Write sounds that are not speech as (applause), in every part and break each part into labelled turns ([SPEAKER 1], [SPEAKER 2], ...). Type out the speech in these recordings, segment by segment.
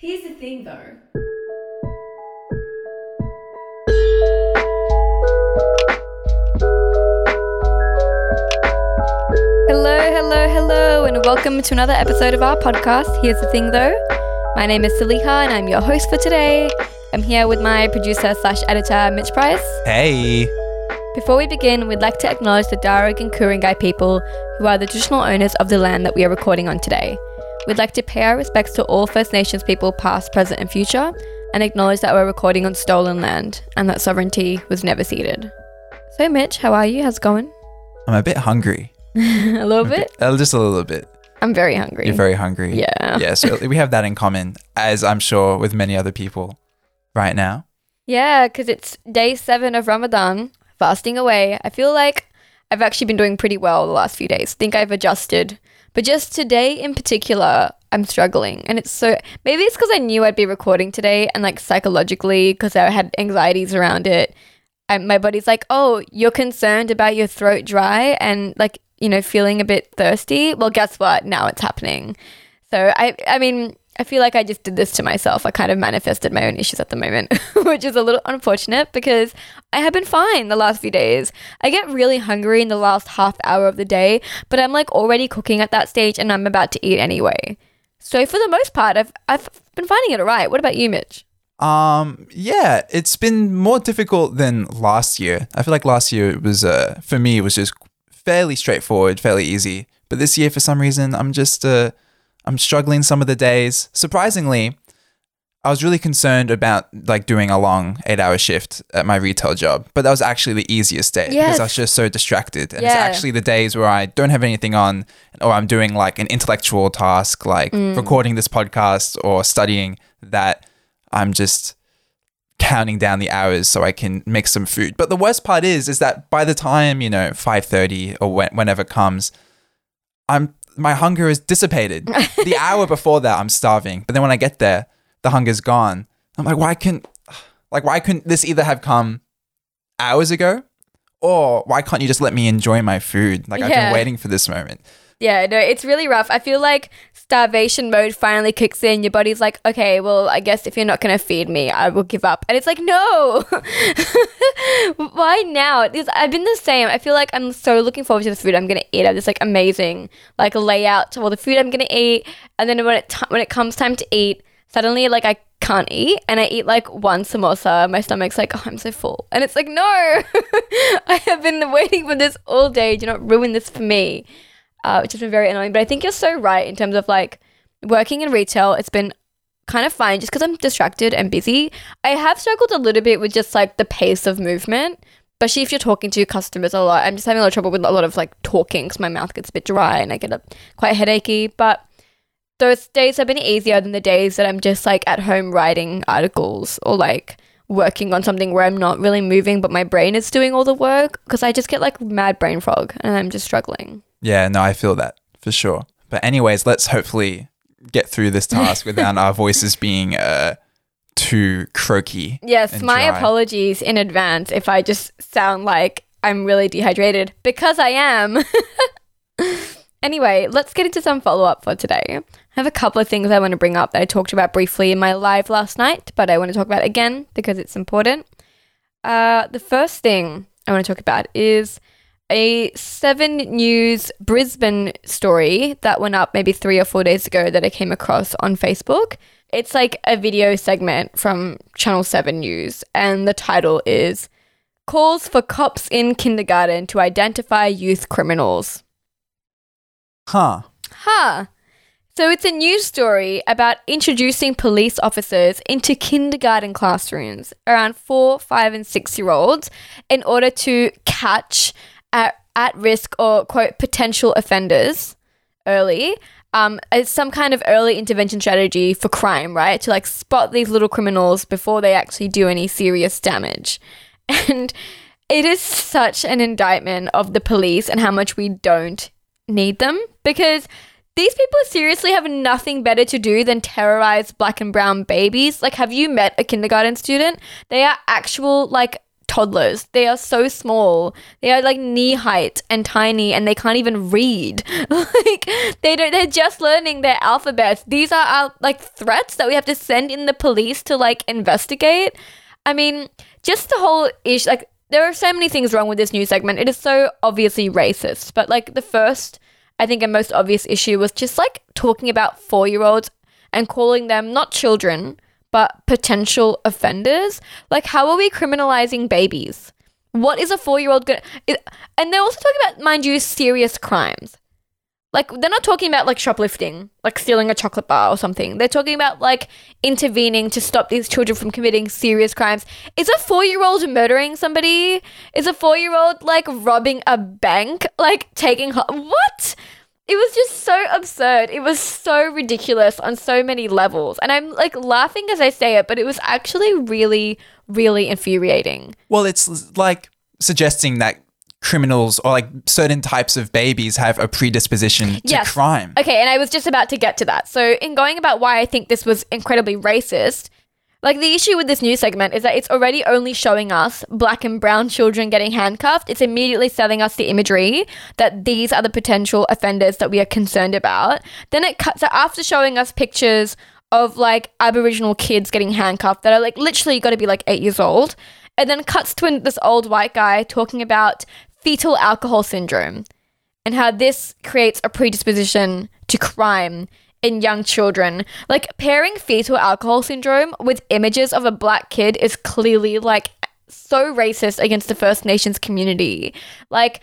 [SPEAKER 1] Here's the thing though.
[SPEAKER 2] Hello, hello, hello, and welcome to another episode of our podcast. Here's the thing though. My name is Saliha and I'm your host for today. I'm here with my producer slash editor, Mitch Price.
[SPEAKER 3] Hey.
[SPEAKER 2] Before we begin, we'd like to acknowledge the Darug and Ku-ring-gai people who are the traditional owners of the land that we are recording on today. We'd like to pay our respects to all First Nations people, past, present, and future, and acknowledge that we're recording on stolen land and that sovereignty was never ceded. So, Mitch, how are you? How's it going?
[SPEAKER 3] I'm a bit hungry. (laughs)
[SPEAKER 2] a little
[SPEAKER 3] A
[SPEAKER 2] bit?
[SPEAKER 3] Uh, just a little bit.
[SPEAKER 2] I'm very hungry.
[SPEAKER 3] You're very hungry.
[SPEAKER 2] Yeah.
[SPEAKER 3] Yeah. So we have that in common, as I'm sure with many other people right now.
[SPEAKER 2] Yeah, because it's day seven of Ramadan, fasting away. I feel like I've actually been doing pretty well the last few days. think I've adjusted. But just today in particular, I'm struggling. And it's so maybe it's because I knew I'd be recording today and like psychologically, because I had anxieties around it. My body's like, oh, you're concerned about your throat dry and like, you know, feeling a bit thirsty. Well, guess what? Now it's happening. So I, I mean, I feel like I just did this to myself. I kind of manifested my own issues at the moment, (laughs) which is a little unfortunate because I have been fine the last few days. I get really hungry in the last half hour of the day, but I'm like already cooking at that stage and I'm about to eat anyway. So for the most part, I've I've been finding it alright. What about you, Mitch?
[SPEAKER 3] Um, yeah, it's been more difficult than last year. I feel like last year it was, uh, for me, it was just fairly straightforward, fairly easy. But this year, for some reason, I'm just, uh, I'm struggling some of the days. Surprisingly, I was really concerned about like doing a long eight hour shift at my retail job, but that was actually the easiest day because I was just so distracted. And it's actually the days where I don't have anything on or I'm doing like an intellectual task like mm. recording this podcast or studying that I'm just counting down the hours so I can make some food. But the worst part is is that by the time, you know, 5:30 or when, whenever comes, I'm my hunger is dissipated. (laughs) the hour before that I'm starving. But then when I get there, the hunger's gone. I'm like, why couldn't like why couldn't this either have come hours ago? Or why can't you just let me enjoy my food? Like I've
[SPEAKER 2] Yeah.
[SPEAKER 3] been waiting for this moment.
[SPEAKER 2] Yeah, no, it's really rough. I feel like starvation mode finally kicks in. Your body's like, okay, well, I guess if you're not going to feed me, I will give up. And it's like, no. (laughs) Why now? Because I've been the same. I feel like I'm so looking forward to the food I'm going to eat. I have this like amazing like layout to all the food I'm going to eat. And then when it t- when it comes time to eat, suddenly like I can't eat and I eat like one samosa. My stomach's like, oh, I'm so full. And it's like, no. (laughs) I have been waiting for this all day. Do not ruin this for me uh, which has been very annoying. But I think you're so right in terms of like working in retail. It's been kind of fine just because I'm distracted and busy. I have struggled a little bit with just like the pace of movement, especially if you're talking to customers a lot. I'm just having a lot of trouble with a lot of like talking because my mouth gets a bit dry and I get a, quite headachy. But those days have been easier than the days that I'm just like at home writing articles or like working on something where I'm not really moving, but my brain is doing all the work because I just get like mad brain fog and I'm just struggling.
[SPEAKER 3] Yeah, no, I feel that for sure. But anyways, let's hopefully get through this (laughs) task without our voices being uh too croaky.
[SPEAKER 2] Yes, my
[SPEAKER 3] dry.
[SPEAKER 2] apologies in advance if I just sound like I'm really dehydrated because I am. (laughs) anyway, let's get into some follow up for today. I have a couple of things I want to bring up that I talked about briefly in my live last night, but I want to talk about again because it's important. Uh, the first thing I want to talk about is a Seven News Brisbane story that went up maybe three or four days ago that I came across on Facebook. It's like a video segment from Channel 7 News, and the title is Calls for Cops in Kindergarten to Identify Youth Criminals.
[SPEAKER 3] Huh.
[SPEAKER 2] Huh. So it's a news story about introducing police officers into kindergarten classrooms around four, five, and six year olds in order to catch at, at risk or quote potential offenders early. Um, as some kind of early intervention strategy for crime, right? To like spot these little criminals before they actually do any serious damage. (laughs) And it is such an indictment of the police and how much we don't need them because these people seriously have nothing better to do than terrorize black and brown babies. Like, have you met a kindergarten student? They are actual, like, toddlers. They are so small. They are like knee height and tiny and they can't even read. (laughs) like they don't they're just learning their alphabets. These are our like threats that we have to send in the police to like investigate. I mean, just the whole issue like there are so many things wrong with this news segment. It is so obviously racist. But like the first I think a most obvious issue was just like talking about 4-year-olds and calling them not children but potential offenders. Like, how are we criminalizing babies? What is a four year old gonna. And they're also talking about, mind you, serious crimes. Like, they're not talking about like shoplifting, like stealing a chocolate bar or something. They're talking about like intervening to stop these children from committing serious crimes. Is a four year old murdering somebody? Is a four year old like robbing a bank? Like taking. Ho- what? It was just so absurd. It was so ridiculous on so many levels. And I'm like laughing as I say it, but it was actually really, really infuriating.
[SPEAKER 3] Well, it's like suggesting that criminals or like certain types of babies have a predisposition to
[SPEAKER 2] Yes.
[SPEAKER 3] crime.
[SPEAKER 2] Okay, and I was just about to get to that. So, in going about why I think this was incredibly racist, like the issue with this news segment is that it's already only showing us black and brown children getting handcuffed. It's immediately selling us the imagery that these are the potential offenders that we are concerned about. Then it cuts so after showing us pictures of like Aboriginal kids getting handcuffed that are like literally got to be like eight years old, and then cuts to this old white guy talking about fetal alcohol syndrome and how this creates a predisposition to crime in young children. Like pairing fetal alcohol syndrome with images of a black kid is clearly like so racist against the First Nations community. Like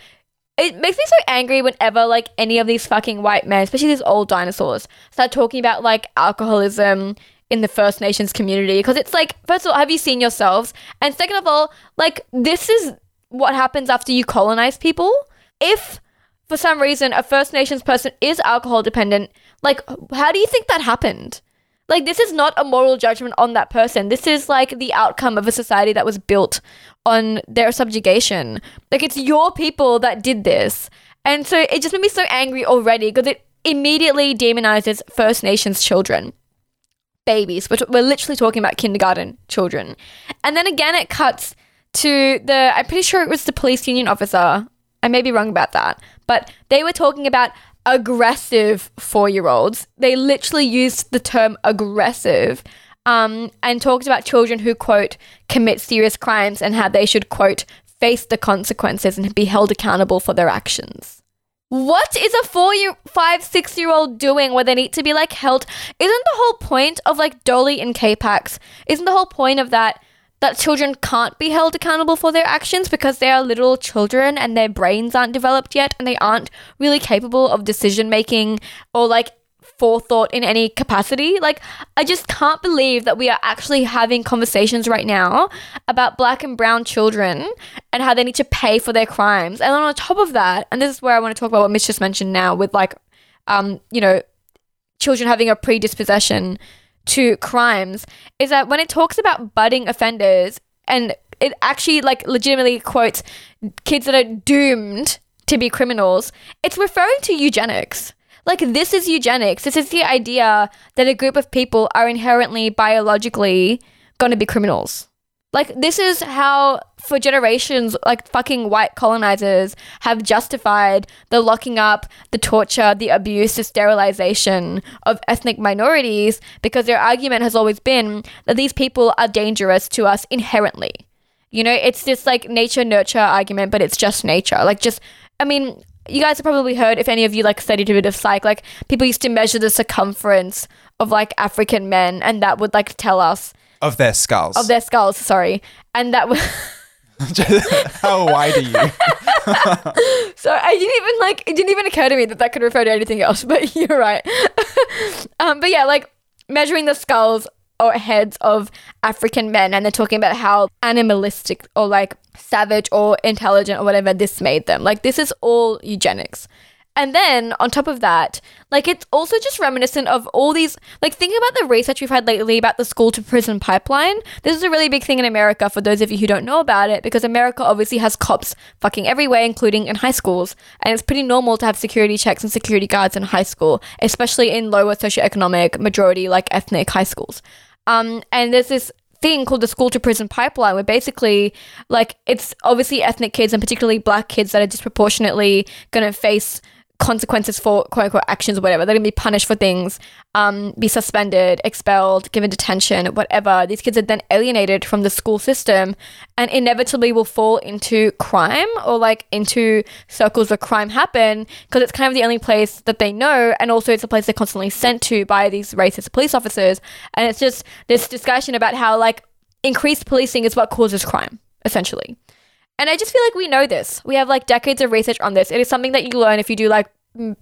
[SPEAKER 2] it makes me so angry whenever like any of these fucking white men, especially these old dinosaurs, start talking about like alcoholism in the First Nations community because it's like first of all, have you seen yourselves? And second of all, like this is what happens after you colonize people. If for some reason a First Nations person is alcohol dependent, like how do you think that happened? Like this is not a moral judgment on that person. This is like the outcome of a society that was built on their subjugation. Like it's your people that did this. And so it just made me so angry already because it immediately demonizes First Nations children. Babies, but we're literally talking about kindergarten children. And then again it cuts to the I'm pretty sure it was the police union officer. I may be wrong about that. But they were talking about aggressive four year olds. They literally used the term aggressive um, and talked about children who, quote, commit serious crimes and how they should, quote, face the consequences and be held accountable for their actions. What is a four year, five, six year old doing where they need to be like held? Isn't the whole point of like doli incapax, isn't the whole point of that that children can't be held accountable for their actions because they are little children and their brains aren't developed yet and they aren't really capable of decision making or like forethought in any capacity. Like, I just can't believe that we are actually having conversations right now about black and brown children and how they need to pay for their crimes. And on top of that, and this is where I want to talk about what Mitch just mentioned now with like, um, you know, children having a predisposition to crimes is that when it talks about budding offenders and it actually like legitimately quotes kids that are doomed to be criminals, it's referring to eugenics. Like this is eugenics. This is the idea that a group of people are inherently biologically going to be criminals. Like this is how for generations like fucking white colonizers have justified the locking up, the torture, the abuse, the sterilization of ethnic minorities because their argument has always been that these people are dangerous to us inherently. You know, it's this like nature nurture argument, but it's just nature. Like just I mean, you guys have probably heard if any of you like studied a bit of psych, like people used to measure the circumference of like African men and that would like tell us
[SPEAKER 3] Of their skulls.
[SPEAKER 2] of their skulls, sorry. And that was (laughs)
[SPEAKER 3] How wide are you? (laughs)
[SPEAKER 2] so I didn't even like it didn't even occur to me that that could refer to anything else, (laughs) but you're right. um, but yeah, like measuring the skulls or heads of African men, and they're talking about how animalistic or like savage or intelligent or whatever this made them. Like this is all eugenics. And then on top of that, like it's also just reminiscent of all these like think about the research we've had lately about the school to prison pipeline. This is a really big thing in America for those of you who don't know about it because America obviously has cops fucking everywhere including in high schools and it's pretty normal to have security checks and security guards in high school, especially in lower socioeconomic majority like ethnic high schools. Um and there's this thing called the school to prison pipeline, where basically, like, it's obviously ethnic kids and particularly black kids that are disproportionately going to face consequences for quote unquote actions or whatever. They're gonna be punished for things, um, be suspended, expelled, given detention, whatever. These kids are then alienated from the school system and inevitably will fall into crime or like into circles where crime happen because it's kind of the only place that they know and also it's a place they're constantly sent to by these racist police officers. And it's just this discussion about how like increased policing is what causes crime, essentially. And I just feel like we know this. We have like decades of research on this. It is something that you learn if you do like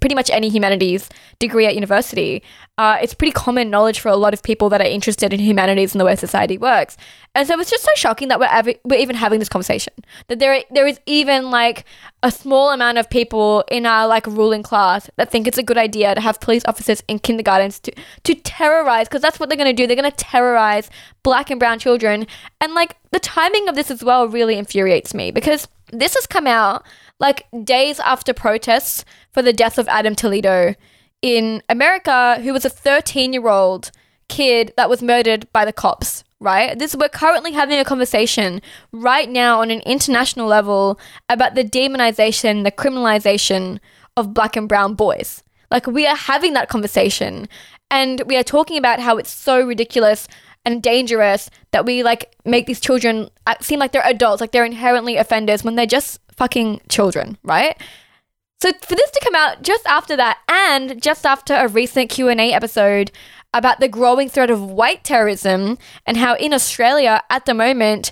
[SPEAKER 2] pretty much any humanities degree at university. Uh, it's pretty common knowledge for a lot of people that are interested in humanities and the way society works. And so it's just so shocking that we're, ev- we're even having this conversation. That there there is even like a small amount of people in our like ruling class that think it's a good idea to have police officers in kindergartens to to terrorize because that's what they're going to do. They're going to terrorize black and brown children. And like the timing of this as well really infuriates me because this has come out like days after protests for the death of Adam Toledo in America, who was a 13 year old kid that was murdered by the cops, right? This we're currently having a conversation right now on an international level about the demonization, the criminalization of black and brown boys. Like we are having that conversation and we are talking about how it's so ridiculous and dangerous that we like make these children uh, seem like they're adults, like they're inherently offenders when they're just fucking children, right? So for this to come out just after that and just after a recent Q&A episode about the growing threat of white terrorism and how in Australia at the moment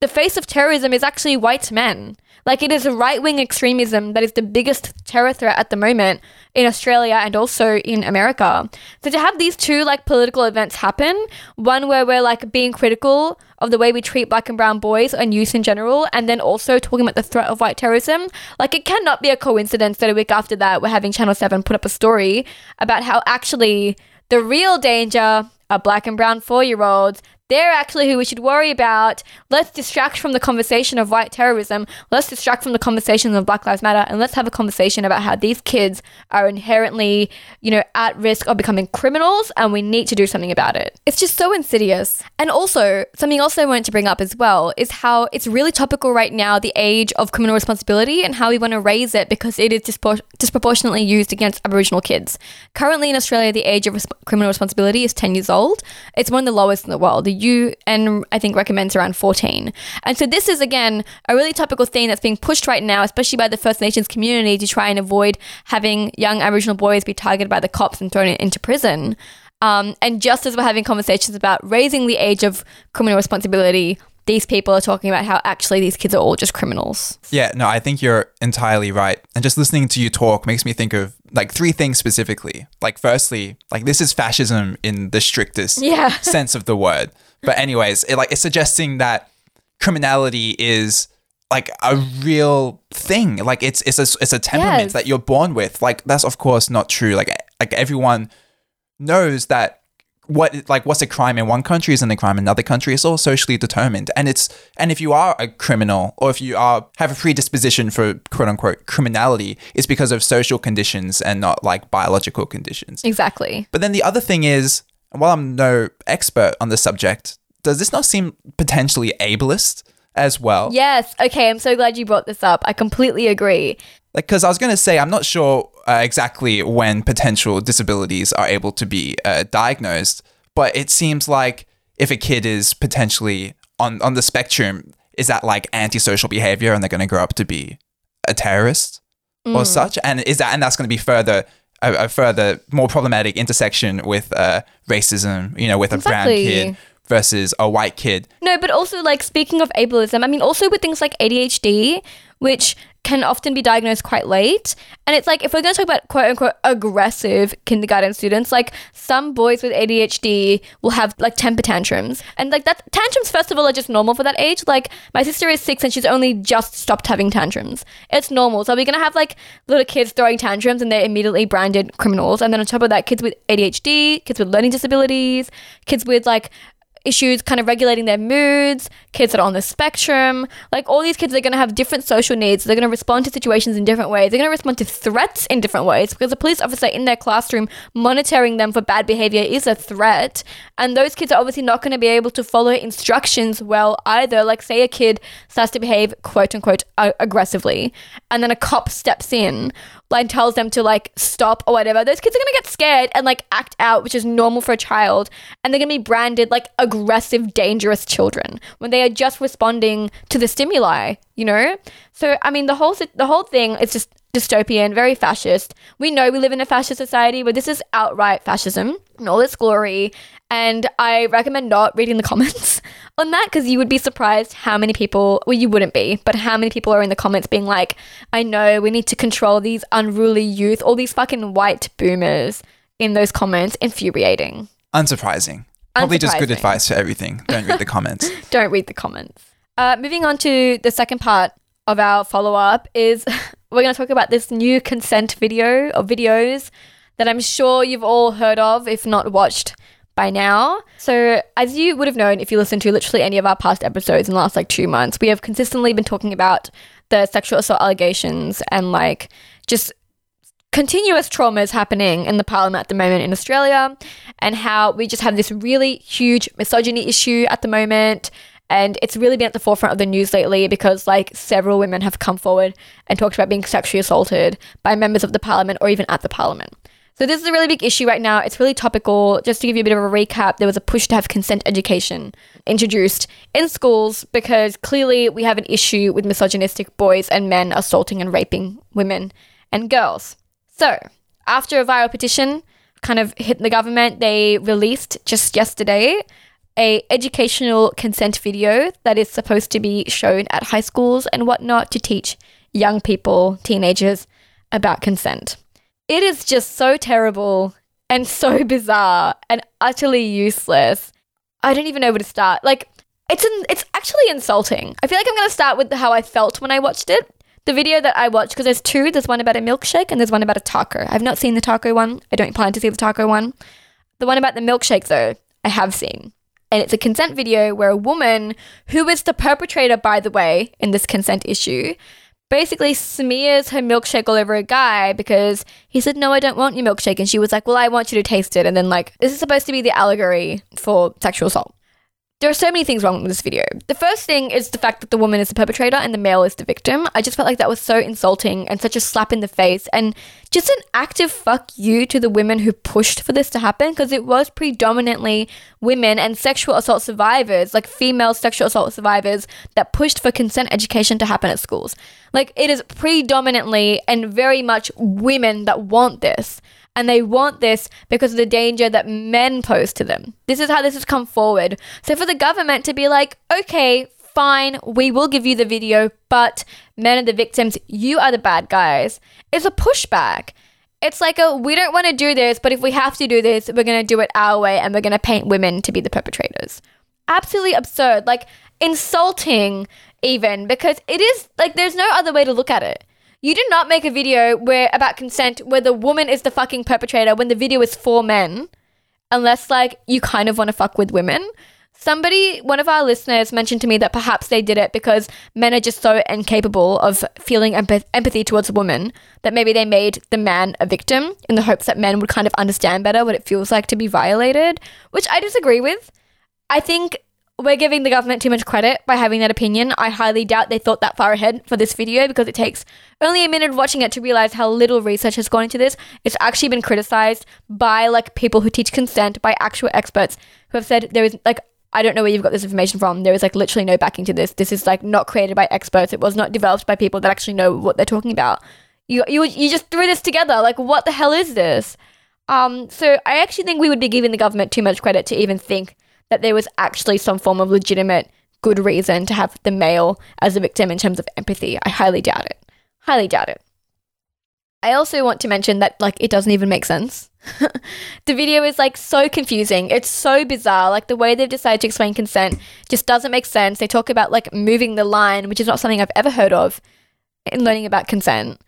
[SPEAKER 2] the face of terrorism is actually white men. Like it is a right-wing extremism that is the biggest terror threat at the moment in Australia and also in America. So to have these two like political events happen, one where we're like being critical of the way we treat black and brown boys and youth in general, and then also talking about the threat of white terrorism, like it cannot be a coincidence that a week after that we're having Channel 7 put up a story about how actually the real danger are black and brown four year olds. They're actually who we should worry about. Let's distract from the conversation of white terrorism. Let's distract from the conversation of Black Lives Matter and let's have a conversation about how these kids are inherently, you know, at risk of becoming criminals and we need to do something about it. It's just so insidious. And also, something else I wanted to bring up as well is how it's really topical right now the age of criminal responsibility and how we want to raise it because it is dispor- disproportionately used against Aboriginal kids. Currently in Australia, the age of resp- criminal responsibility is 10 years old. It's one of the lowest in the world. The UN, I think, recommends around 14. And so this is, again, a really topical thing that's being pushed right now, especially by the First Nations community to try and avoid having young Aboriginal boys be targeted by the cops and thrown into prison. Um, and just as we're having conversations about raising the age of criminal responsibility, these people are talking about how actually these kids are all just criminals.
[SPEAKER 3] Yeah, no, I think you're entirely right. And just listening to you talk makes me think of like three things specifically. Like, firstly, like this is fascism in the strictest
[SPEAKER 2] Yeah.
[SPEAKER 3] sense of the word. But anyways, it like it's suggesting that criminality is like a real thing. Like it's it's a it's a temperament
[SPEAKER 2] Yes.
[SPEAKER 3] that you're born with. Like that's of course not true. Like like everyone knows that what like what's a crime in one country isn't a crime in another country. It's all socially determined, and it's and if you are a criminal or if you are have a predisposition for quote unquote criminality, it's because of social conditions and not like biological conditions.
[SPEAKER 2] Exactly.
[SPEAKER 3] But then the other thing is, while I'm no expert on the subject, does this not seem potentially ableist as well?
[SPEAKER 2] Yes. Okay. I'm so glad you brought this up. I completely agree.
[SPEAKER 3] Like, because I was going to say, I'm not sure uh, exactly when potential disabilities are able to be uh, diagnosed, but it seems like if a kid is potentially on, on the spectrum, is that like antisocial behavior and they're going to grow up to be a terrorist or such? And is that, and that's going to be further. A, a further, more problematic intersection with uh, racism, you know, with a brown kid versus a white kid.
[SPEAKER 2] No, but also like speaking of ableism, I mean also with things like ADHD, which can often be diagnosed quite late. And it's like if we're going to talk about quote unquote aggressive kindergarten students, like some boys with ADHD will have like temper tantrums. And like that tantrums first of all are just normal for that age. Like my sister is 6 and she's only just stopped having tantrums. It's normal. So we're going to have like little kids throwing tantrums and they're immediately branded criminals. And then on top of that kids with ADHD, kids with learning disabilities, kids with like issues kind of regulating their moods, kids that are on the spectrum. Like all these kids are going to have different social needs. They're going to respond to situations in different ways. They're going to respond to threats in different ways because a police officer in their classroom monitoring them for bad behavior is a threat. And those kids are obviously not going to be able to follow instructions well either. Like, say a kid starts to behave quote unquote aggressively, and then a cop steps in and tells them to like stop or whatever, those kids are gonna get scared and like act out, which is normal for a child, and they're gonna be branded like aggressive, dangerous children when they are just responding to the stimuli, you know. So I mean, the whole the whole thing is just dystopian, very fascist. We know we live in a fascist society, but this is outright fascism in all its glory. And I recommend not reading the comments (laughs) on that because you would be surprised how many people, well, you wouldn't be, but how many people are in the comments being like, I know we need to control these unruly youth, all these fucking white boomers in those comments. Infuriating.
[SPEAKER 3] Unsurprising. Probably just good advice for everything. Don't read the (laughs) comments.
[SPEAKER 2] Don't read the comments. Uh, moving on to the second part of our follow up is (laughs) we're going to talk about this new consent video or videos that I'm sure you've all heard of, if not watched by now. So, as you would have known if you listened to literally any of our past episodes in the last like two months, we have consistently been talking about the sexual assault allegations and like just continuous traumas happening in the parliament at the moment in Australia and how we just have this really huge misogyny issue at the moment and it's really been at the forefront of the news lately because like several women have come forward and talked about being sexually assaulted by members of the parliament or even at the parliament. So this is a really big issue right now. It's really topical. Just to give you a bit of a recap, there was a push to have consent education introduced in schools because clearly we have an issue with misogynistic boys and men assaulting and raping women and girls. So, after a viral petition kind of hit the government, they released just yesterday a educational consent video that is supposed to be shown at high schools and whatnot to teach young people, teenagers, about consent. It is just so terrible and so (laughs) bizarre and utterly useless. I don't even know where to start. Like, it's an, it's actually insulting. I feel like I'm gonna start with how I felt when I watched it. The video that I watched, because there's two. There's one about a milkshake and there's one about a taco. I've not seen the taco one. I don't plan to see the taco one. The one about the milkshake, though, I have seen. And it's a consent video where a woman, who is the perpetrator, by the way, in this consent issue, basically smears her milkshake all over a guy because he said, No, I don't want your milkshake. And she was like, Well, I want you to taste it. And then, like, this is supposed to be the allegory for sexual assault. There are so many things wrong with this video. The first thing is the fact that the woman is the perpetrator and the male is the victim. I just felt like that was so insulting and such a slap in the face and just an active fuck you to the women who pushed for this to happen because it was predominantly women and sexual assault survivors, like female sexual assault survivors, that pushed for consent education to happen at schools. Like it is predominantly and very much women that want this and they want this because of the danger that men pose to them. This is how this has come forward. So for the government to be like, okay, fine, we will give you the video, but men are the victims, you are the bad guys, is a pushback. It's like a we don't want to do this, but if we have to do this, we're going to do it our way and we're going to paint women to be the perpetrators. Absolutely absurd, like insulting even because it is like there's no other way to look at it. You did not make a video where about consent where the woman is the fucking perpetrator when the video is for men, unless like you kind of want to fuck with women. Somebody, one of our listeners, mentioned to me that perhaps they did it because men are just so incapable of feeling empath- empathy towards a woman that maybe they made the man a victim in the hopes that men would kind of understand better what it feels like to be violated, which I disagree with. I think we're giving the government too much credit by having that opinion. I highly doubt they thought that far ahead for this video because it takes only a minute watching it to realize how little research has gone into this. It's actually been criticized by like people who teach consent, by actual experts who have said there is like I don't know where you've got this information from. There is like literally no backing to this. This is like not created by experts. It was not developed by people that actually know what they're talking about. You you you just threw this together. Like what the hell is this? Um, so I actually think we would be giving the government too much credit to even think that there was actually some form of legitimate good reason to have the male as a victim in terms of empathy. I highly doubt it. Highly doubt it. I also want to mention that like it doesn't even make sense. (laughs) the video is like so confusing. It's so bizarre. Like the way they've decided to explain consent just doesn't make sense. They talk about like moving the line, which is not something I've ever heard of in learning about consent.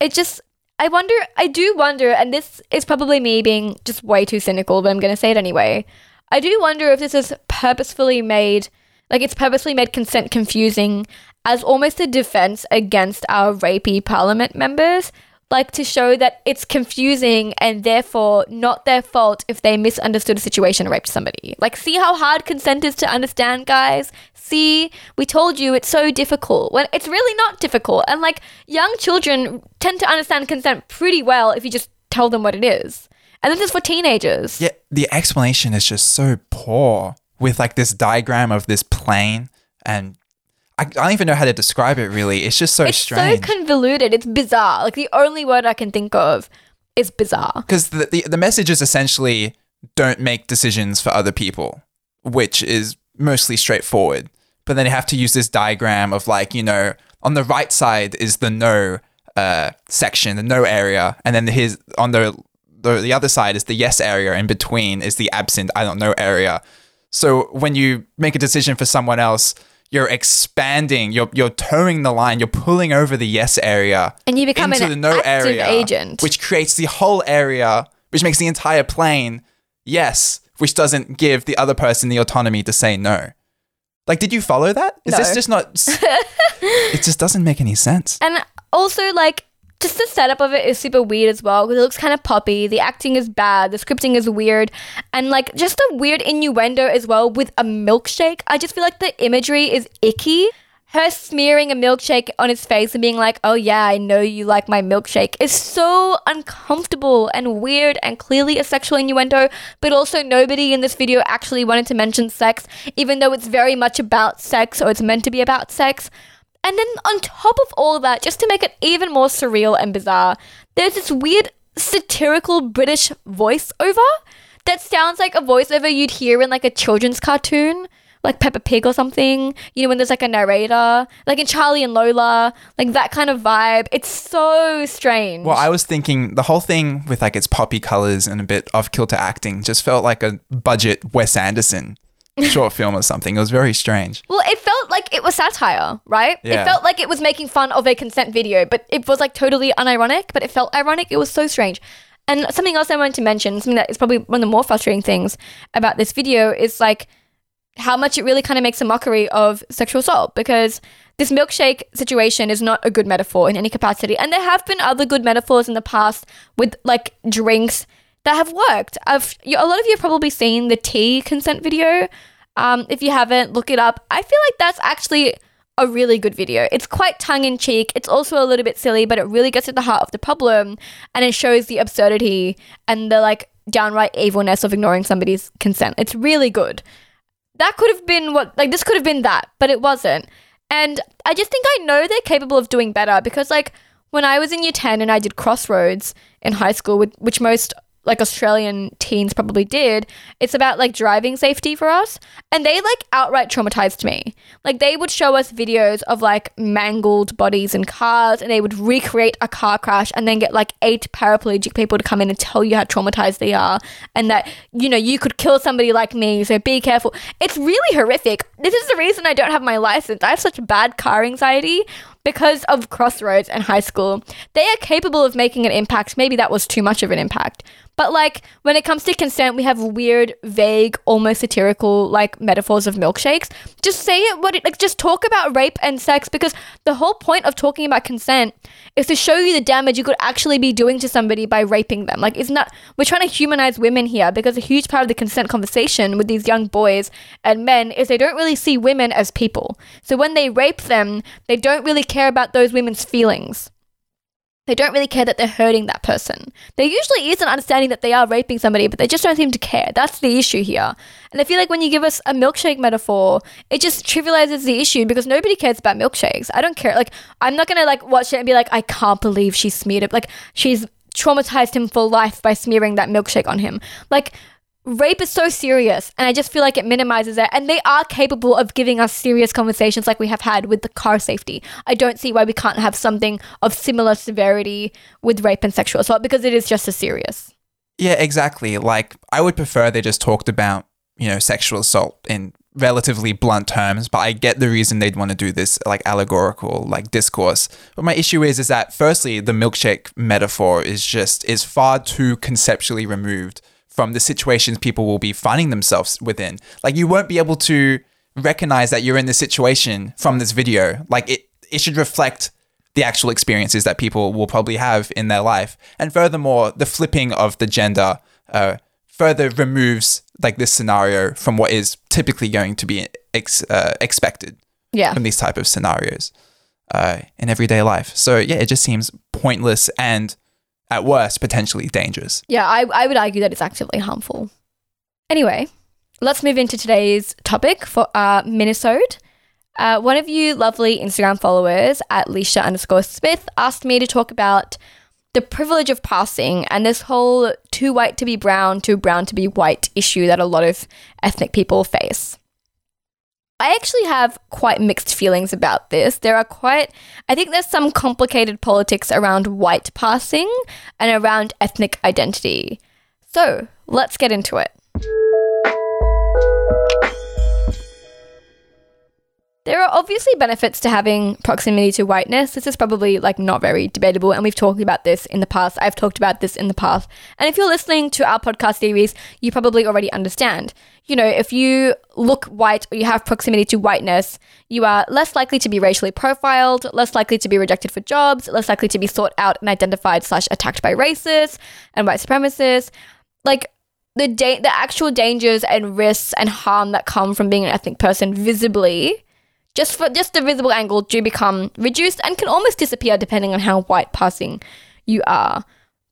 [SPEAKER 2] It just I wonder I do wonder and this is probably me being just way too cynical, but I'm going to say it anyway. I do wonder if this is purposefully made like it's purposely made consent confusing as almost a defense against our rapey parliament members like to show that it's confusing and therefore not their fault if they misunderstood a situation and raped somebody. Like, see how hard consent is to understand, guys? See, we told you it's so difficult when it's really not difficult. And like, young children tend to understand consent pretty well if you just tell them what it is. And this is for teenagers.
[SPEAKER 3] Yeah, the explanation is just so poor with like this diagram of this plane and I, I don't even know how to describe it really. It's just so
[SPEAKER 2] it's
[SPEAKER 3] strange.
[SPEAKER 2] It's so convoluted. It's bizarre. Like the only word I can think of is bizarre.
[SPEAKER 3] Because the, the, the message is essentially don't make decisions for other people, which is mostly straightforward. But then you have to use this diagram of like, you know, on the right side is the no uh, section, the no area, and then his on the, the the other side is the yes area. In between is the absent, I don't know area. So when you make a decision for someone else, you're expanding, you're you're towing the line, you're pulling over the yes area
[SPEAKER 2] And you become
[SPEAKER 3] into
[SPEAKER 2] an
[SPEAKER 3] the no
[SPEAKER 2] active
[SPEAKER 3] area,
[SPEAKER 2] agent.
[SPEAKER 3] which creates the whole area, which makes the entire plane yes, which doesn't give the other person the autonomy to say no. Like, did you follow that? Is this just not? (laughs) it just doesn't make any sense.
[SPEAKER 2] And also, like, just the setup of it is super weird as well because it looks kind of poppy. The acting is bad. The scripting is weird. And, like, just a weird innuendo as well with a milkshake. I just feel like the imagery is icky. Her smearing a milkshake on his face and being like, oh, yeah, I know you like my milkshake is so uncomfortable and weird and clearly a sexual innuendo. But also, nobody in this video actually wanted to mention sex, even though it's very much about sex or it's meant to be about sex. And then on top of all that, just to make it even more surreal and bizarre, there's this weird satirical British voiceover that sounds like a voiceover you'd hear in like a children's cartoon, like Peppa Pig or something. You know, when there's like a narrator, like in Charlie and Lola, like that kind of vibe. It's so strange.
[SPEAKER 3] Well, I was thinking the whole thing with like its poppy colors and a bit off kilter acting just felt like a budget Wes Anderson short film or something. It was very strange.
[SPEAKER 2] Well, it felt like it was satire, right?
[SPEAKER 3] Yeah.
[SPEAKER 2] It felt like it was making fun of a consent video, but it was like totally unironic, but it felt ironic. It was so strange. And something else I wanted to mention, something that is probably one of the more frustrating things about this video is like how much it really kind of makes a mockery of sexual assault because this milkshake situation is not a good metaphor in any capacity. And there have been other good metaphors in the past with like drinks that have worked. I've, a lot of you have probably seen the tea consent video. Um, if you haven't, look it up. I feel like that's actually a really good video. It's quite tongue in cheek. It's also a little bit silly, but it really gets at the heart of the problem and it shows the absurdity and the like downright evilness of ignoring somebody's consent. It's really good. That could have been what, like, this could have been that, but it wasn't. And I just think I know they're capable of doing better because, like, when I was in year 10 and I did Crossroads in high school, with, which most like Australian teens probably did, it's about like driving safety for us. And they like outright traumatized me. Like they would show us videos of like mangled bodies in cars and they would recreate a car crash and then get like eight paraplegic people to come in and tell you how traumatized they are and that, you know, you could kill somebody like me. So be careful. It's really horrific. This is the reason I don't have my license. I have such bad car anxiety because of Crossroads and high school. They are capable of making an impact. Maybe that was too much of an impact. But like when it comes to consent, we have weird, vague, almost satirical like metaphors of milkshakes. Just say it what it like just talk about rape and sex because the whole point of talking about consent is to show you the damage you could actually be doing to somebody by raping them. Like isn't that we're trying to humanize women here because a huge part of the consent conversation with these young boys and men is they don't really see women as people. So when they rape them, they don't really care about those women's feelings. They don't really care that they're hurting that person. There usually is an understanding that they are raping somebody, but they just don't seem to care. That's the issue here. And I feel like when you give us a milkshake metaphor, it just trivializes the issue because nobody cares about milkshakes. I don't care. Like, I'm not gonna like watch it and be like, I can't believe she smeared it. Like, she's traumatized him for life by smearing that milkshake on him. Like, rape is so serious and i just feel like it minimizes it and they are capable of giving us serious conversations like we have had with the car safety i don't see why we can't have something of similar severity with rape and sexual assault because it is just as serious
[SPEAKER 3] Yeah, exactly. Like I would prefer they just talked about, you know, sexual assault in relatively blunt terms, but I get the reason they'd want to do this like allegorical like discourse. But my issue is is that firstly, the milkshake metaphor is just is far too conceptually removed from the situations people will be finding themselves within. Like you won't be able to recognize that you're in this situation from this video. Like it, it should reflect the actual experiences that people will probably have in their life. And furthermore, the flipping of the gender uh, further removes like this scenario from what is typically going to be ex- uh, expected
[SPEAKER 2] Yeah.
[SPEAKER 3] from these type of scenarios uh, in everyday life. So yeah, it just seems pointless and at worst potentially dangerous.
[SPEAKER 2] Yeah, I, I would argue that it's actively harmful. Anyway, let's move into today's topic for our Minnesota. Uh, one of you lovely Instagram followers at Leisha underscore Smith asked me to talk about the privilege of passing and this whole too white to be brown, too brown to be white issue that a lot of ethnic people face. I actually have quite mixed feelings about this. There are quite, I think there's some complicated politics around white passing and around ethnic identity. So let's get into it. There are obviously benefits to having proximity to whiteness. This is probably like not very debatable, and we've talked about this in the past. I've talked about this in the past. And if you're listening to our podcast series, you probably already understand. You know, if you look white or you have proximity to whiteness, you are less likely to be racially profiled, less likely to be rejected for jobs, less likely to be sought out and identified slash attacked by racists and white supremacists. Like the da- the actual dangers and risks and harm that come from being an ethnic person visibly just for just the visible angle do become reduced and can almost disappear depending on how white passing you are.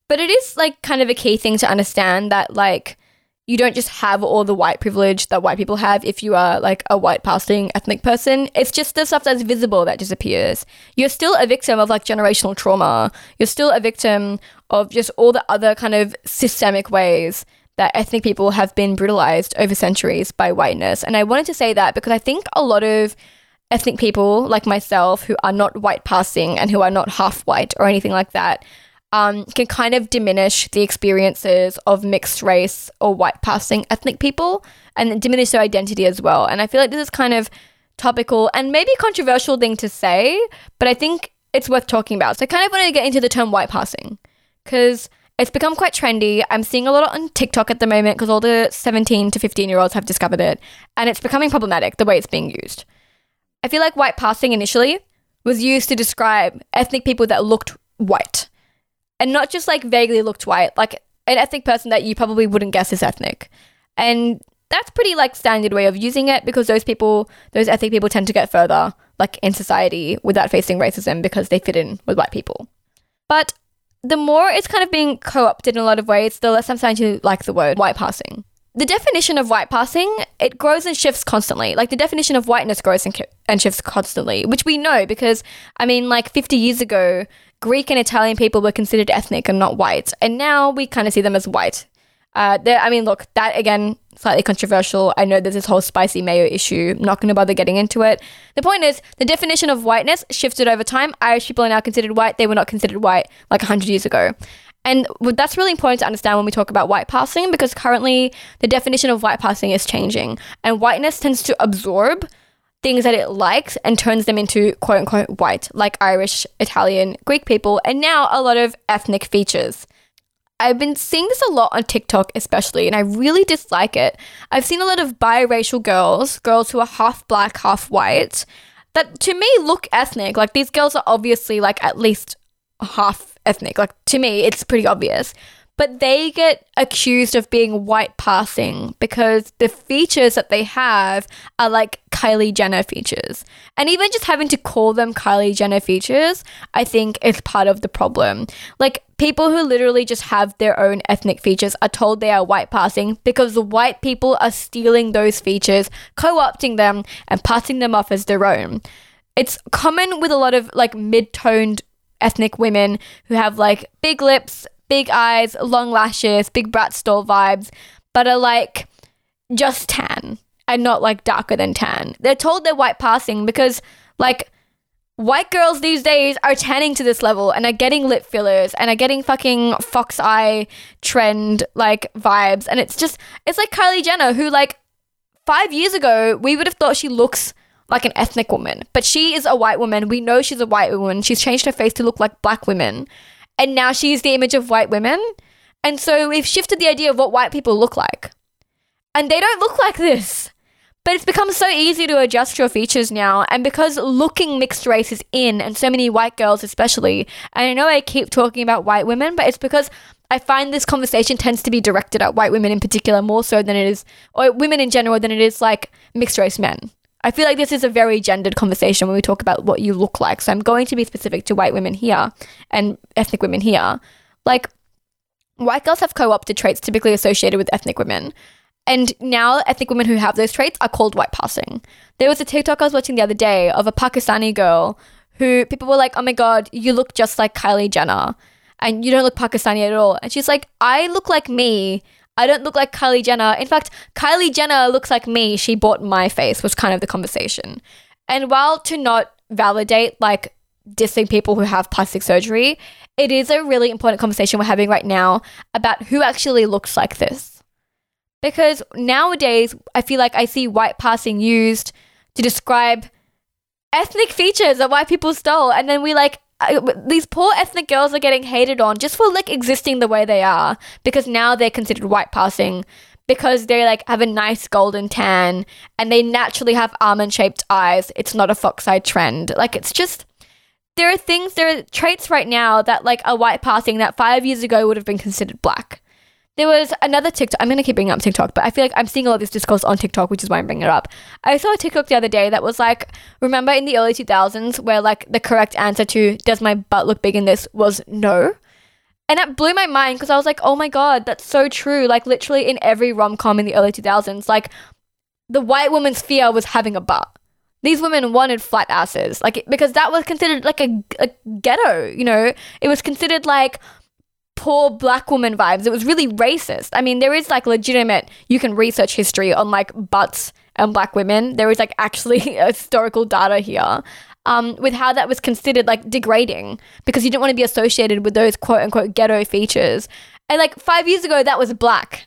[SPEAKER 2] But it is like kind of a key thing to understand that like you don't just have all the white privilege that white people have if you are like a white passing ethnic person. It's just the stuff that's visible that disappears. You're still a victim of like generational trauma. You're still a victim of just all the other kind of systemic ways that ethnic people have been brutalized over centuries by whiteness. And I wanted to say that because I think a lot of ethnic people like myself who are not white passing and who are not half white or anything like that um, can kind of diminish the experiences of mixed race or white passing ethnic people and diminish their identity as well. And I feel like this is kind of topical and maybe controversial thing to say, but I think it's worth talking about. So I kind of wanted to get into the term white passing because it's become quite trendy. I'm seeing a lot on TikTok at the moment because all the 17 to 15 year olds have discovered it and it's becoming problematic the way it's being used. I feel like white passing initially was used to describe ethnic people that looked white. And not just like vaguely looked white, like an ethnic person that you probably wouldn't guess is ethnic. And that's pretty like standard way of using it because those people, those ethnic people tend to get further like in society without facing racism because they fit in with white people. But the more it's kind of being co-opted in a lot of ways, the less I'm starting to like the word white passing the definition of white passing it grows and shifts constantly like the definition of whiteness grows and, and shifts constantly which we know because i mean like 50 years ago greek and italian people were considered ethnic and not white and now we kind of see them as white uh, I mean, look, that again, slightly controversial. I know there's this whole spicy mayo issue. Not going to bother getting into it. The point is, the definition of whiteness shifted over time. Irish people are now considered white. They were not considered white like 100 years ago. And that's really important to understand when we talk about white passing because currently the definition of white passing is changing. And whiteness tends to absorb things that it likes and turns them into quote unquote white, like Irish, Italian, Greek people, and now a lot of ethnic features. I've been seeing this a lot on TikTok, especially, and I really dislike it. I've seen a lot of biracial girls, girls who are half black, half white, that to me look ethnic. Like these girls are obviously like at least half ethnic. Like to me, it's pretty obvious. But they get accused of being white passing because the features that they have are like Kylie Jenner features. And even just having to call them Kylie Jenner features, I think is part of the problem. Like people who literally just have their own ethnic features are told they are white passing because white people are stealing those features, co opting them, and passing them off as their own. It's common with a lot of like mid toned ethnic women who have like big lips, big eyes, long lashes, big Bratz doll vibes, but are like just tan and not like darker than tan. They're told they're white passing because like white girls these days are tanning to this level and are getting lip fillers and are getting fucking fox eye trend like vibes and it's just it's like Kylie Jenner who like 5 years ago we would have thought she looks like an ethnic woman, but she is a white woman. We know she's a white woman. She's changed her face to look like black women. And now she's the image of white women. And so we've shifted the idea of what white people look like. And they don't look like this. But it's become so easy to adjust your features now. And because looking mixed race is in, and so many white girls especially, and I know I keep talking about white women, but it's because I find this conversation tends to be directed at white women in particular more so than it is, or women in general, than it is like mixed race men. I feel like this is a very gendered conversation when we talk about what you look like. So I'm going to be specific to white women here and ethnic women here. Like, white girls have co opted traits typically associated with ethnic women. And now ethnic women who have those traits are called white passing. There was a TikTok I was watching the other day of a Pakistani girl who people were like, oh my God, you look just like Kylie Jenner and you don't look Pakistani at all. And she's like, I look like me. I don't look like Kylie Jenner. In fact, Kylie Jenner looks like me. She bought my face, was kind of the conversation. And while to not validate like dissing people who have plastic surgery, it is a really important conversation we're having right now about who actually looks like this. Because nowadays, I feel like I see white passing used to describe ethnic features that white people stole. And then we like these poor ethnic girls are getting hated on just for like existing the way they are because now they're considered white passing because they like have a nice golden tan and they naturally have almond shaped eyes. It's not a fox eye trend. Like it's just there are things there are traits right now that like are white passing that 5 years ago would have been considered black. There was another TikTok. I'm gonna keep bringing up TikTok, but I feel like I'm seeing a lot of this discourse on TikTok, which is why I'm bringing it up. I saw a TikTok the other day that was like, remember in the early 2000s where like the correct answer to "Does my butt look big in this?" was no, and that blew my mind because I was like, oh my god, that's so true. Like literally in every rom com in the early 2000s, like the white woman's fear was having a butt. These women wanted flat asses, like because that was considered like a, a ghetto. You know, it was considered like poor black woman vibes. It was really racist. I mean, there is like legitimate, you can research history on like butts and black women. There is like actually (laughs) historical data here. Um, with how that was considered like degrading because you didn't want to be associated with those quote unquote ghetto features. And like five years ago, that was black.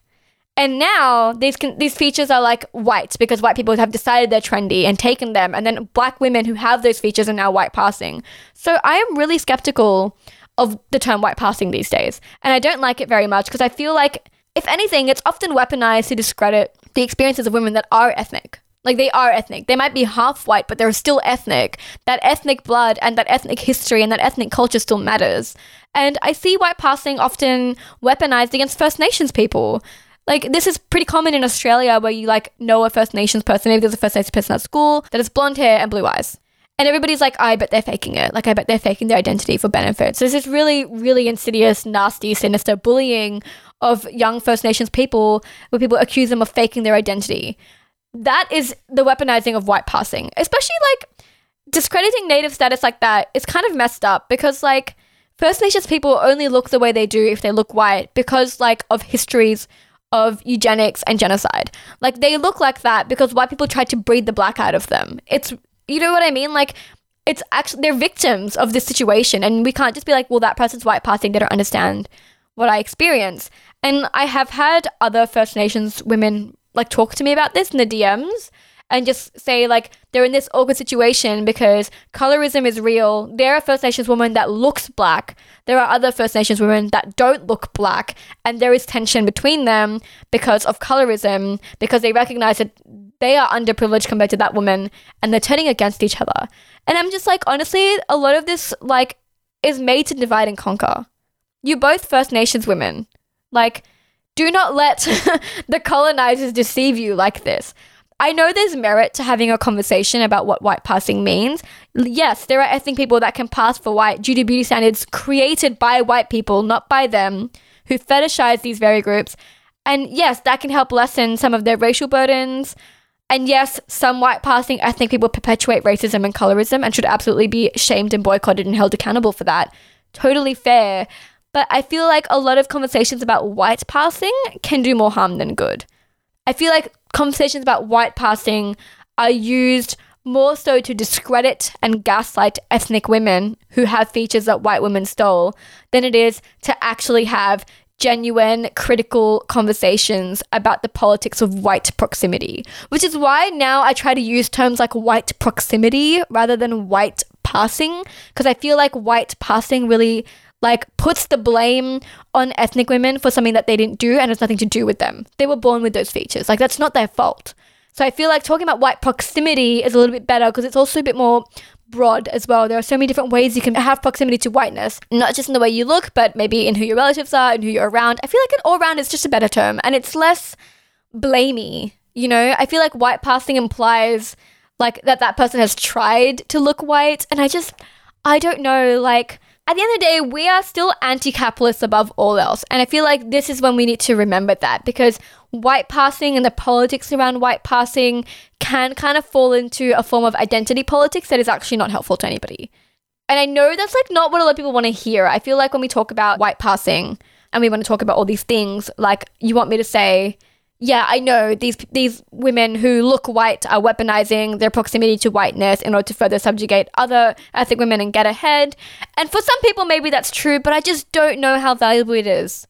[SPEAKER 2] And now these these features are like white because white people have decided they're trendy and taken them, and then black women who have those features are now white passing. So I am really skeptical of the term white passing these days. And I don't like it very much because I feel like, if anything, it's often weaponized to discredit the experiences of women that are ethnic. Like they are ethnic. They might be half white, but they're still ethnic. That ethnic blood and that ethnic history and that ethnic culture still matters. And I see white passing often weaponized against First Nations people. Like this is pretty common in Australia where you like know a First Nations person, maybe there's a First Nations person at school that has blonde hair and blue eyes. And everybody's like, I bet they're faking it. Like, I bet they're faking their identity for benefit. So, there's this really, really insidious, nasty, sinister bullying of young First Nations people where people accuse them of faking their identity. That is the weaponizing of white passing, especially like discrediting native status like that is kind of messed up because, like, First Nations people only look the way they do if they look white because, like, of histories of eugenics and genocide. Like, they look like that because white people tried to breed the black out of them. It's you know what I mean? Like, it's actually, they're victims of this situation. And we can't just be like, well, that person's white passing. They don't understand what I experience. And I have had other First Nations women like talk to me about this in the DMs and just say like they're in this awkward situation because colorism is real. There are First Nations women that looks black. There are other First Nations women that don't look black, and there is tension between them because of colorism because they recognize that they are underprivileged compared to that woman and they're turning against each other. And I'm just like, honestly, a lot of this like is made to divide and conquer. You're both First Nations women. Like, do not let (laughs) the colonizers deceive you like this. I know there's merit to having a conversation about what white passing means. Yes, there are ethnic people that can pass for white due to beauty standards created by white people, not by them, who fetishize these very groups. And yes, that can help lessen some of their racial burdens, and yes, some white passing ethnic people perpetuate racism and colorism and should absolutely be shamed and boycotted and held accountable for that. Totally fair. But I feel like a lot of conversations about white passing can do more harm than good. I feel like conversations about white passing are used more so to discredit and gaslight ethnic women who have features that white women stole than it is to actually have genuine, critical conversations about the politics of white proximity, which is why now I try to use terms like white proximity rather than white passing, because I feel like white passing really like puts the blame on ethnic women for something that they didn't do and it's nothing to do with them. They were born with those features. Like that's not their fault. So I feel like talking about white proximity is a little bit better because it's also a bit more broad as well. There are so many different ways you can have proximity to whiteness, not just in the way you look, but maybe in who your relatives are and who you're around. I feel like an all round is just a better term and it's less blamey. You know, I feel like white passing implies like that that person has tried to look white, and I just, I don't know, like at the end of the day, we are still anti capitalist above all else. And I feel like this is when we need to remember that because white passing and the politics around white passing can kind of fall into a form of identity politics that is actually not helpful to anybody. And I know that's like not what a lot of people want to hear. I feel like when we talk about white passing and we want to talk about all these things, like you want me to say, yeah, I know these these women who look white are weaponizing their proximity to whiteness in order to further subjugate other ethnic women and get ahead. And for some people, maybe that's true, but I just don't know how valuable it is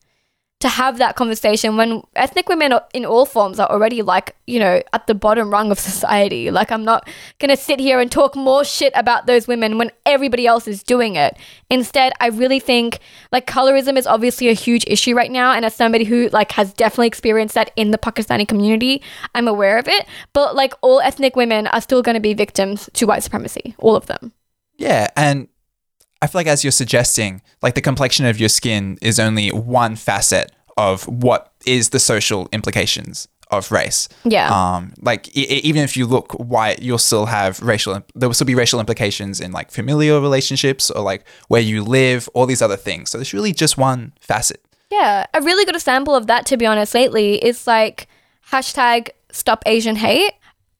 [SPEAKER 2] to have that conversation when ethnic women in all forms are already like, you know, at the bottom rung of (laughs) society. Like, I'm not going to sit here and talk more shit about those women when everybody else is doing it. Instead, I really think like colorism is obviously a huge issue right now. And as somebody who like has definitely experienced that in the Pakistani community, I'm aware of it. But like all ethnic women are still going to be victims to white supremacy, all of them.
[SPEAKER 3] Yeah. And I feel like as you're suggesting, like the complexion of your skin is only one facet of what is the social implications of race.
[SPEAKER 2] Yeah.
[SPEAKER 3] Um, like I- even if you look white, you'll still have racial. There will still be racial implications in like familial relationships or like where you live, all these other things. So it's really just one facet.
[SPEAKER 2] Yeah, a really good example of that, to be honest, lately is like hashtag Stop Asian Hate.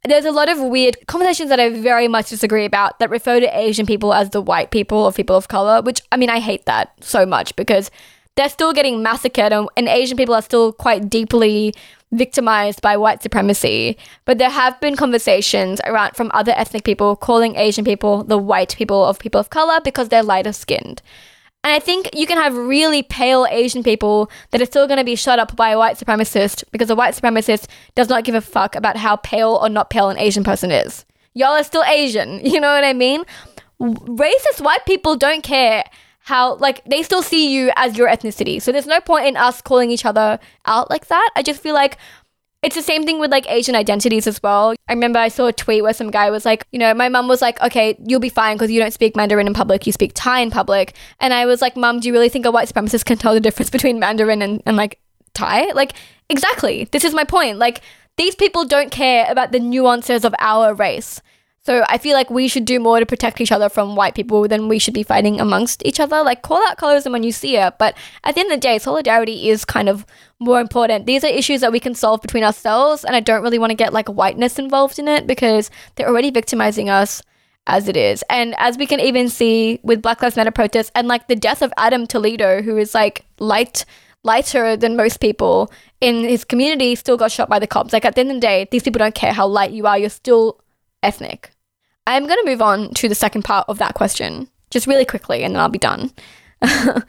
[SPEAKER 2] There's a lot of weird conversations that I very much disagree about that refer to Asian people as the white people or people of color, which I mean, I hate that so much because they're still getting massacred and, and Asian people are still quite deeply victimized by white supremacy. But there have been conversations around from other ethnic people calling Asian people the white people of people of color because they're lighter skinned. And I think you can have really pale Asian people that are still going to be shut up by a white supremacist because a white supremacist does not give a fuck about how pale or not pale an Asian person is. Y'all are still Asian. (laughs) You know what I mean? Racist white people don't care how, like, they still see you as your ethnicity. So there's no point in us calling each other out like that. I just feel like it's the same thing with like Asian identities as well. I remember I saw a tweet where some guy was like, you know, my mum was like, okay, you'll be fine because you don't speak Mandarin in public, you speak Thai in public. And I was like, mum, do you really think a white supremacist can tell the difference between Mandarin and, and like Thai? Like, exactly. This is my point. Like, these people don't care about the nuances of our race. So I feel like we should do more to protect each other from white people than we should be fighting amongst each other. Like call out colorism when you see it, but at the end of the day, solidarity is kind of more important. These are issues that we can solve between ourselves, and I don't really want to get like whiteness involved in it because they're already victimizing us as it is. And as we can even see with Black Lives Matter protests and like the death of Adam Toledo, who is like light lighter than most people in his community, still got shot by the cops. Like at the end of the day, these people don't care how light you are, you're still ethnic. I'm going to move on to the second part of that question, just really quickly, and then I'll be done. (laughs)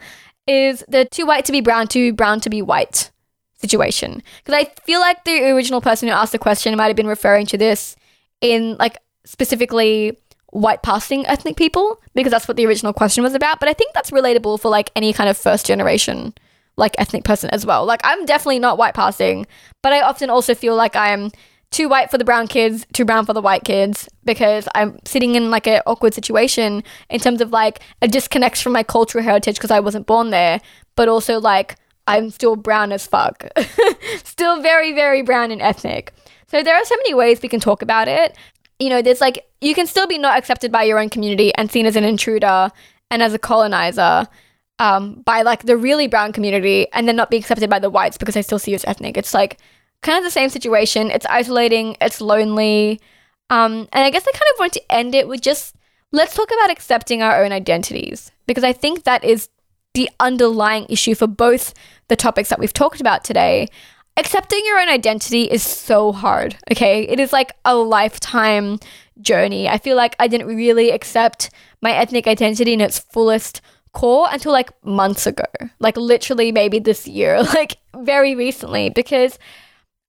[SPEAKER 2] is the too white to be brown, too brown to be white situation? Because I feel like the original person who asked the question might have been referring to this in like specifically white passing ethnic people, because that's what the original question was about. But I think that's relatable for like any kind of first generation like ethnic person as well. Like I'm definitely not white passing, but I often also feel like I'm too white for the brown kids, too brown for the white kids, because I'm sitting in like an awkward situation in terms of like a disconnect from my cultural heritage because I wasn't born there, but also like I'm still brown as fuck. (laughs) still very, very brown and ethnic. So there are so many ways we can talk about it. You know, there's like, you can still be not accepted by your own community and seen as an intruder and as a colonizer. Um, by like the really brown community and then not be accepted by the whites because they still see you as ethnic. It's like kind of the same situation. It's isolating, it's lonely. Um, and I guess I kind of want to end it with just let's talk about accepting our own identities because I think that is the underlying issue for both the topics that we've talked about today. Accepting your own identity is so hard, okay? It is like a lifetime journey. I feel like I didn't really accept my ethnic identity in its fullest core until like months ago, like literally maybe this year, (laughs) like very recently, because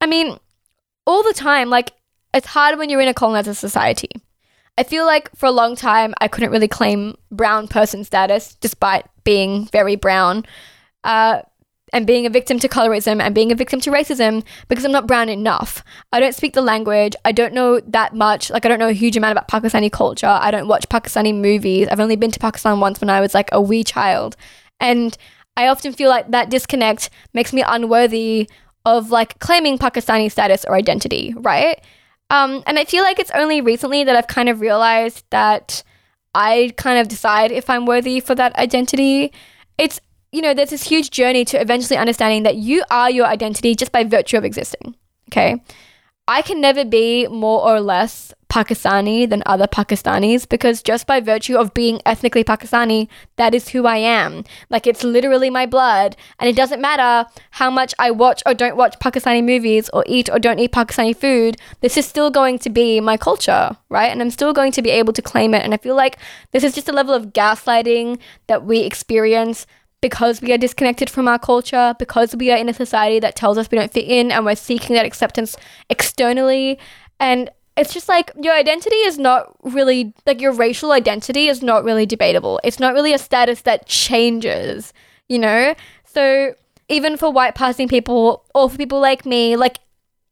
[SPEAKER 2] I mean, all the time, like, it's hard when you're in a colonizer society. I feel like for a long time I couldn't really claim brown person status despite being very brown. Uh, and being a victim to colorism and being a victim to racism because I'm not brown enough. I don't speak the language. I don't know that much. Like, I don't know a huge amount about Pakistani culture. I don't watch Pakistani movies. I've only been to Pakistan once when I was like a wee child. And I often feel like that disconnect makes me unworthy of like claiming Pakistani status or identity, right? Um, and I feel like it's only recently that I've kind of realized that I kind of decide if I'm worthy for that identity. It's you know, there's this huge journey to eventually understanding that you are your identity just by virtue of existing. Okay. I can never be more or less Pakistani than other Pakistanis because just by virtue of being ethnically Pakistani, that is who I am. Like it's literally my blood. And it doesn't matter how much I watch or don't watch Pakistani movies or eat or don't eat Pakistani food, this is still going to be my culture, right? And I'm still going to be able to claim it. And I feel like this is just a level of gaslighting that we experience because we are disconnected from our culture, because we are in a society that tells us we don't fit in and we're seeking that acceptance externally. And it's just like your identity is not really, like your racial identity is not really debatable. It's not really a status that changes, you know? So even for white passing people or for people like me, like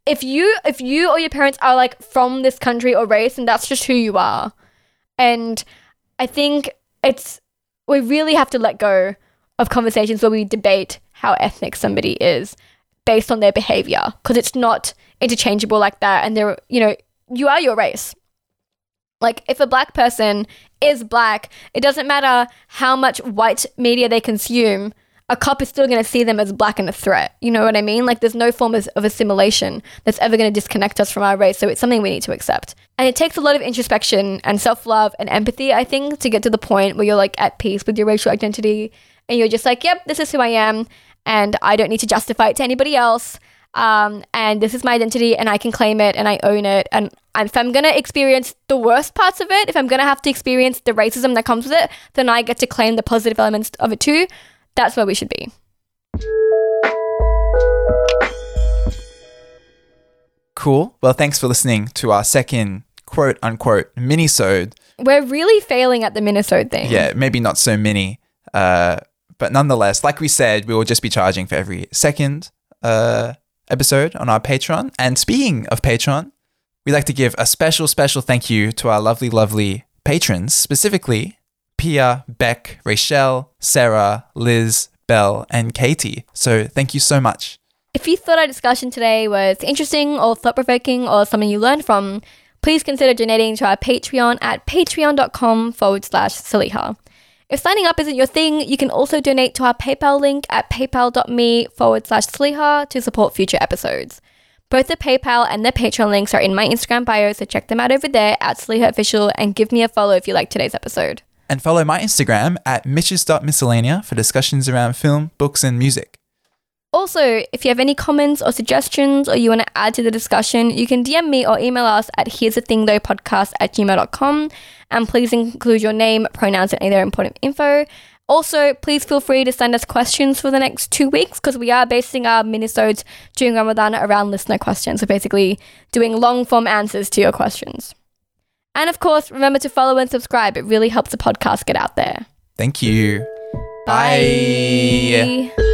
[SPEAKER 2] if you if you or your parents are like from this country or race and that's just who you are. And I think it's we really have to let go of conversations where we debate how ethnic somebody is based on their behavior because it's not interchangeable like that and they're you know you are your race. Like if a black person is black it doesn't matter how much white media they consume a cop is still going to see them as black and a threat. You know what i mean? Like there's no form of, of assimilation that's ever going to disconnect us from our race so it's something we need to accept. And it takes a lot of introspection and self-love and empathy i think to get to the point where you're like at peace with your racial identity and you're just like, yep, this is who I am, and I don't need to justify it to anybody else. Um, and this is my identity, and I can claim it, and I own it. And if I'm gonna experience the worst parts of it, if I'm gonna have to experience the racism that comes with it, then I get to claim the positive elements of it too. That's where we should be.
[SPEAKER 3] Cool. Well, thanks for listening to our second quote unquote mini-sode.
[SPEAKER 2] We're really failing at the Minnesota thing.
[SPEAKER 3] Yeah, maybe not so many. Uh, but nonetheless, like we said, we will just be charging for every second uh, episode on our Patreon. And speaking of Patreon, we'd like to give a special, special thank you to our lovely, lovely patrons, specifically Pia, Beck, Rachel, Sarah, Liz, Belle, and Katie. So thank you so much.
[SPEAKER 2] If you thought our discussion today was interesting or thought provoking or something you learned from, please consider donating to our Patreon at patreon.com forward slash Saliha. If signing up isn't your thing, you can also donate to our PayPal link at paypal.me forward slash Saliha to support future episodes. Both the PayPal and the Patreon links are in my Instagram bio, so check them out over there at Saliha Official and give me a follow if you like today's episode.
[SPEAKER 3] And follow my Instagram at mitches.miscellanea for discussions around film, books, and music.
[SPEAKER 2] Also, if you have any comments or suggestions or you want to add to the discussion, you can DM me or email us at here's the thing though podcast at gmail.com and please include your name, pronouns, and any other important info. Also, please feel free to send us questions for the next two weeks because we are basing our minisodes during Ramadan around listener questions. So basically doing long form answers to your questions. And of course, remember to follow and subscribe. It really helps the podcast get out there.
[SPEAKER 3] Thank you.
[SPEAKER 2] Bye.
[SPEAKER 3] Bye.